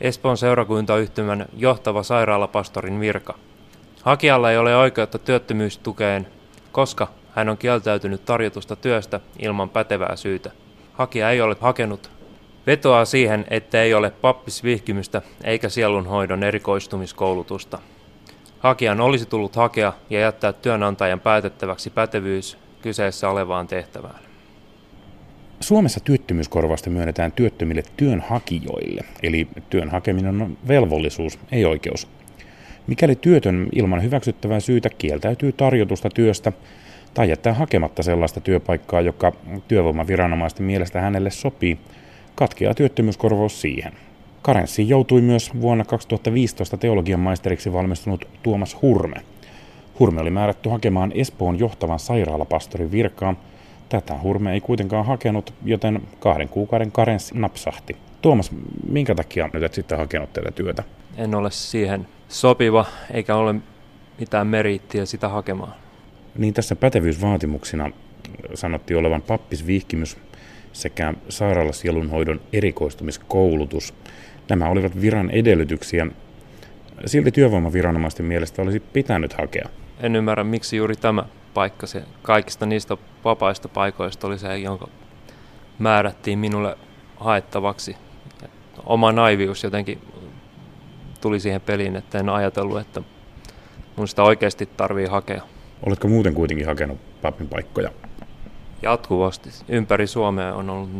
Espoon seurakuntayhtymän johtava sairaalapastorin virka. Hakijalla ei ole oikeutta työttömyystukeen, koska hän on kieltäytynyt tarjotusta työstä ilman pätevää syytä. Hakija ei ole hakenut vetoaa siihen, että ei ole pappisvihkimystä eikä sielunhoidon erikoistumiskoulutusta. Hakijan olisi tullut hakea ja jättää työnantajan päätettäväksi pätevyys kyseessä olevaan tehtävään. Suomessa työttömyyskorvausta myönnetään työttömille työnhakijoille, eli työn hakeminen on velvollisuus, ei oikeus. Mikäli työtön ilman hyväksyttävää syytä kieltäytyy tarjotusta työstä tai jättää hakematta sellaista työpaikkaa, joka työvoimaviranomaisten mielestä hänelle sopii, katkeaa työttömyyskorvaus siihen. Karenssiin joutui myös vuonna 2015 teologian maisteriksi valmistunut Tuomas Hurme. Hurme oli määrätty hakemaan Espoon johtavan sairaalapastorin virkaan. Tätä Hurme ei kuitenkaan hakenut, joten kahden kuukauden karenssi napsahti. Tuomas, minkä takia nyt et sitten hakenut tätä työtä? En ole siihen sopiva, eikä ole mitään meriittiä sitä hakemaan. Niin tässä pätevyysvaatimuksina sanottiin olevan pappisvihkimys, sekä sairaalasielunhoidon erikoistumiskoulutus. Nämä olivat viran edellytyksiä. Silti työvoimaviranomaisten mielestä olisi pitänyt hakea. En ymmärrä, miksi juuri tämä paikka, se kaikista niistä vapaista paikoista oli se, jonka määrättiin minulle haettavaksi. Oma naivius jotenkin tuli siihen peliin, että en ajatellut, että mun sitä oikeasti tarvii hakea. Oletko muuten kuitenkin hakenut papin paikkoja? jatkuvasti. Ympäri Suomea on ollut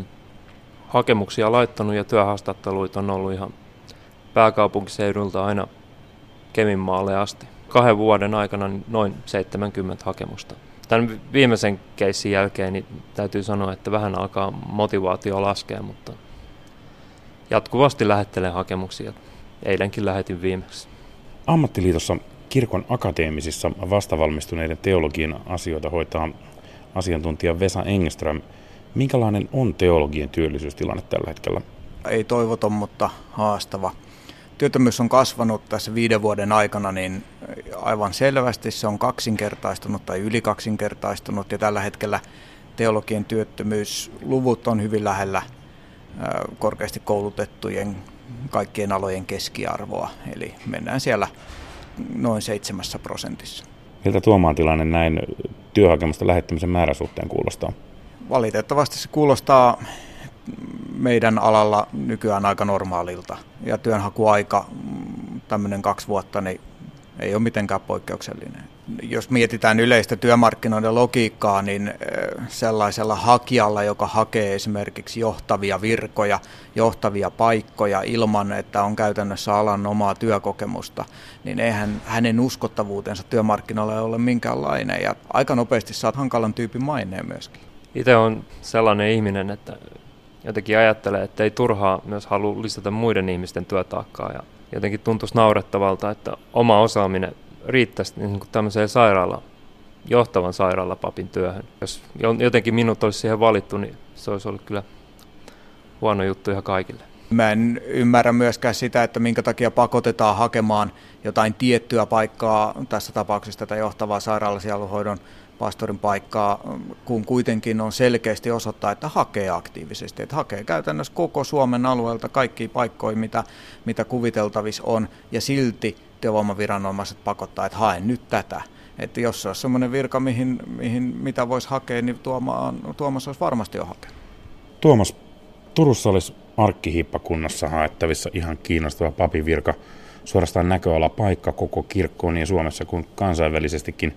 hakemuksia laittanut ja työhaastatteluita on ollut ihan pääkaupunkiseudulta aina Keminmaalle asti. Kahden vuoden aikana noin 70 hakemusta. Tämän viimeisen keissin jälkeen niin täytyy sanoa, että vähän alkaa motivaatio laskea, mutta jatkuvasti lähettelen hakemuksia. Eilenkin lähetin viimeksi. Ammattiliitossa kirkon akateemisissa vastavalmistuneiden teologian asioita hoitaa asiantuntija Vesa Engström. Minkälainen on teologien työllisyystilanne tällä hetkellä? Ei toivoton, mutta haastava. Työttömyys on kasvanut tässä viiden vuoden aikana, niin aivan selvästi se on kaksinkertaistunut tai yli kaksinkertaistunut ja tällä hetkellä teologien työttömyysluvut on hyvin lähellä korkeasti koulutettujen kaikkien alojen keskiarvoa, eli mennään siellä noin seitsemässä prosentissa. Miltä tuomaan tilanne näin työhakemusten lähettämisen määrän suhteen kuulostaa? Valitettavasti se kuulostaa meidän alalla nykyään aika normaalilta. Ja työnhakuaika, mm, tämmöinen kaksi vuotta, niin ei ole mitenkään poikkeuksellinen jos mietitään yleistä työmarkkinoiden logiikkaa, niin sellaisella hakijalla, joka hakee esimerkiksi johtavia virkoja, johtavia paikkoja ilman, että on käytännössä alan omaa työkokemusta, niin eihän hänen uskottavuutensa työmarkkinoilla ole minkäänlainen. Ja aika nopeasti saat hankalan tyypin maineen myöskin. Itse on sellainen ihminen, että jotenkin ajattelee, että ei turhaa myös halua lisätä muiden ihmisten työtaakkaa. Ja jotenkin tuntuisi naurettavalta, että oma osaaminen riittäisi niin kuin tämmöiseen sairaala, johtavan sairaalapapin työhön. Jos jotenkin minut olisi siihen valittu, niin se olisi ollut kyllä huono juttu ihan kaikille. Mä en ymmärrä myöskään sitä, että minkä takia pakotetaan hakemaan jotain tiettyä paikkaa, tässä tapauksessa tätä johtavaa sairaalasialuhoidon pastorin paikkaa, kun kuitenkin on selkeästi osoittaa, että hakee aktiivisesti. Että hakee käytännössä koko Suomen alueelta kaikki paikkoja, mitä, mitä kuviteltavissa on, ja silti työvoimaviranomaiset pakottaa, että hae nyt tätä. Että jos se olisi sellainen virka, mihin, mihin mitä voisi hakea, niin Tuoma, Tuomas olisi varmasti jo hakenut. Tuomas, Turussa olisi arkkihiippakunnassa haettavissa ihan kiinnostava papivirka, suorastaan näköala paikka koko kirkkoon niin Suomessa kuin kansainvälisestikin.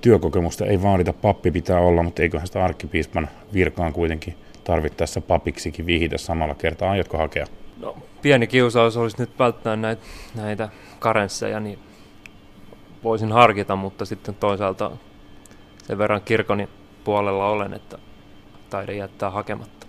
Työkokemusta ei vaadita, pappi pitää olla, mutta eiköhän sitä arkkipiispan virkaan kuitenkin tarvittaessa papiksikin vihitä samalla kertaa. Aiotko hakea? No, pieni kiusaus olisi nyt välttää näitä, näitä karensseja, niin voisin harkita, mutta sitten toisaalta sen verran kirkoni puolella olen, että taide jättää hakematta.